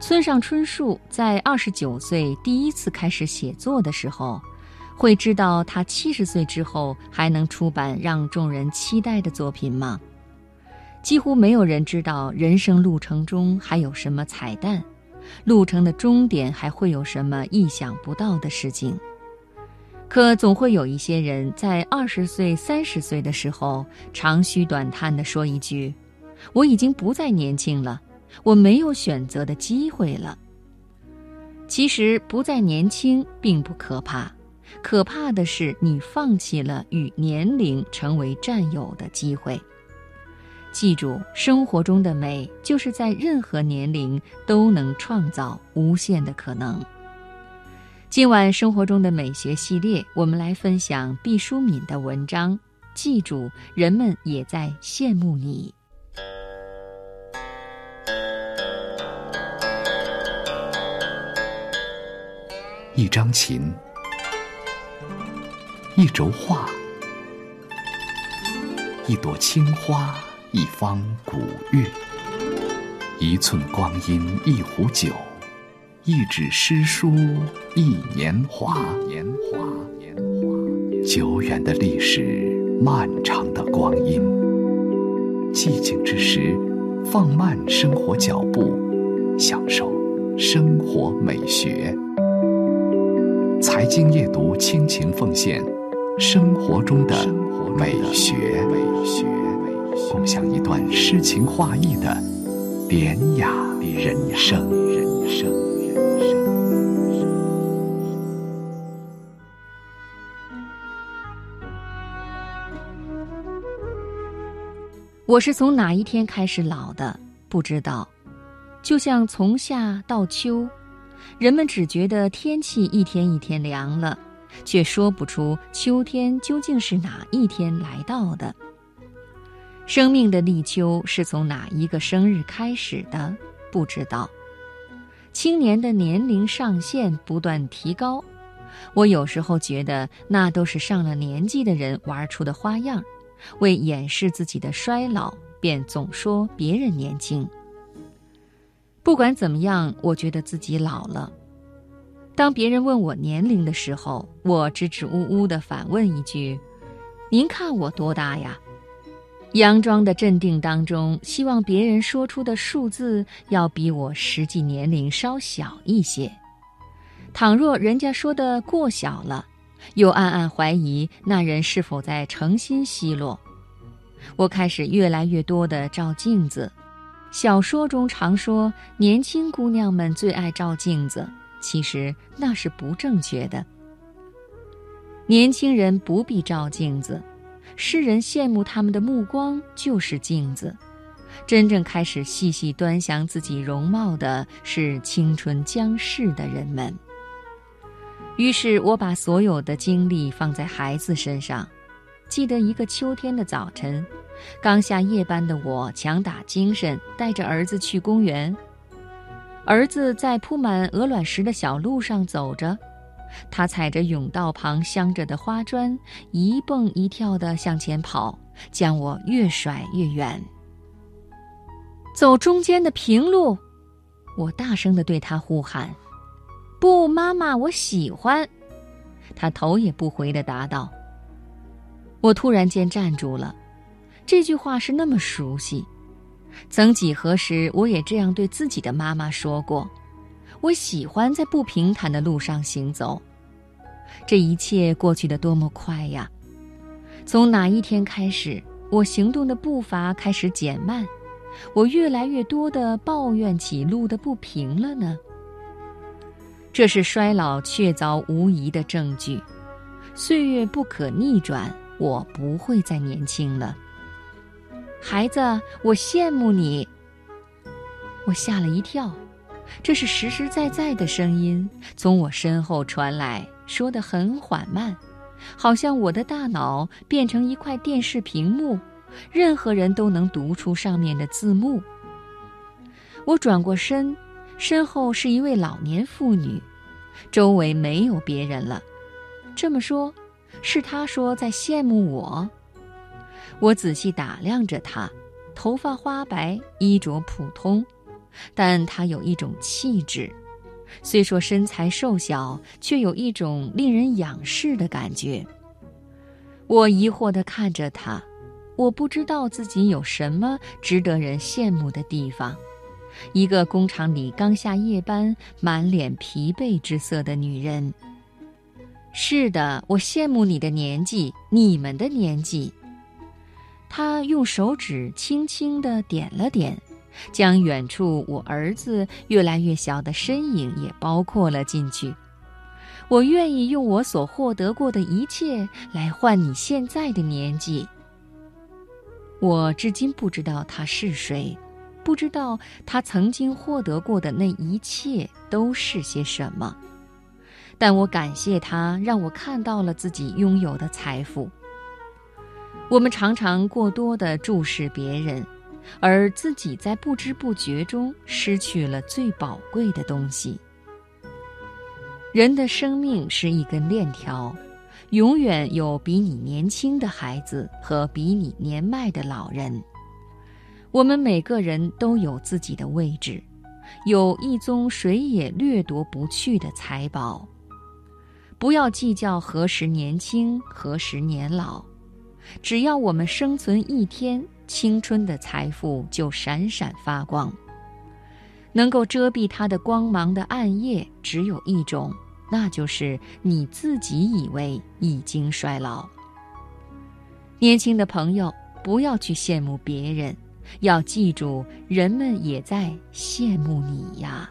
村上春树在二十九岁第一次开始写作的时候，会知道他七十岁之后还能出版让众人期待的作品吗？几乎没有人知道人生路程中还有什么彩蛋，路程的终点还会有什么意想不到的事情。可总会有一些人在二十岁、三十岁的时候长吁短叹地说一句：“我已经不再年轻了。”我没有选择的机会了。其实不再年轻并不可怕，可怕的是你放弃了与年龄成为战友的机会。记住，生活中的美就是在任何年龄都能创造无限的可能。今晚生活中的美学系列，我们来分享毕淑敏的文章。记住，人们也在羡慕你。一张琴，一轴画，一朵青花，一方古月，一寸光阴，一壶酒，一纸诗书，一年华。年华，年华，久远的历史，漫长的光阴。寂静之时，放慢生活脚步，享受生活美学。财经夜读，倾情奉献生活中的美学，共享一段诗情画意的典雅人生。我是从哪一天开始老的？不知道，就像从夏到秋。人们只觉得天气一天一天凉了，却说不出秋天究竟是哪一天来到的。生命的立秋是从哪一个生日开始的？不知道。青年的年龄上限不断提高，我有时候觉得那都是上了年纪的人玩出的花样，为掩饰自己的衰老，便总说别人年轻。不管怎么样，我觉得自己老了。当别人问我年龄的时候，我支支吾吾的反问一句：“您看我多大呀？”佯装的镇定当中，希望别人说出的数字要比我实际年龄稍小一些。倘若人家说的过小了，又暗暗怀疑那人是否在诚心奚落。我开始越来越多地照镜子。小说中常说年轻姑娘们最爱照镜子，其实那是不正确的。年轻人不必照镜子，世人羡慕他们的目光就是镜子。真正开始细细端详自己容貌的是青春将逝的人们。于是我把所有的精力放在孩子身上。记得一个秋天的早晨。刚下夜班的我强打精神，带着儿子去公园。儿子在铺满鹅卵石的小路上走着，他踩着甬道旁镶着的花砖，一蹦一跳地向前跑，将我越甩越远。走中间的平路，我大声地对他呼喊：“不，妈妈，我喜欢。”他头也不回地答道。我突然间站住了。这句话是那么熟悉，曾几何时，我也这样对自己的妈妈说过：“我喜欢在不平坦的路上行走。”这一切过去的多么快呀！从哪一天开始，我行动的步伐开始减慢，我越来越多的抱怨起路的不平了呢？这是衰老确凿无疑的证据。岁月不可逆转，我不会再年轻了。孩子，我羡慕你。我吓了一跳，这是实实在在的声音从我身后传来，说得很缓慢，好像我的大脑变成一块电视屏幕，任何人都能读出上面的字幕。我转过身，身后是一位老年妇女，周围没有别人了。这么说，是他说在羡慕我。我仔细打量着他，头发花白，衣着普通，但她有一种气质，虽说身材瘦小，却有一种令人仰视的感觉。我疑惑地看着她，我不知道自己有什么值得人羡慕的地方。一个工厂里刚下夜班、满脸疲惫之色的女人。是的，我羡慕你的年纪，你们的年纪。他用手指轻轻地点了点，将远处我儿子越来越小的身影也包括了进去。我愿意用我所获得过的一切来换你现在的年纪。我至今不知道他是谁，不知道他曾经获得过的那一切都是些什么。但我感谢他，让我看到了自己拥有的财富。我们常常过多的注视别人，而自己在不知不觉中失去了最宝贵的东西。人的生命是一根链条，永远有比你年轻的孩子和比你年迈的老人。我们每个人都有自己的位置，有一宗谁也掠夺不去的财宝。不要计较何时年轻，何时年老。只要我们生存一天，青春的财富就闪闪发光。能够遮蔽它的光芒的暗夜只有一种，那就是你自己以为已经衰老。年轻的朋友，不要去羡慕别人，要记住，人们也在羡慕你呀。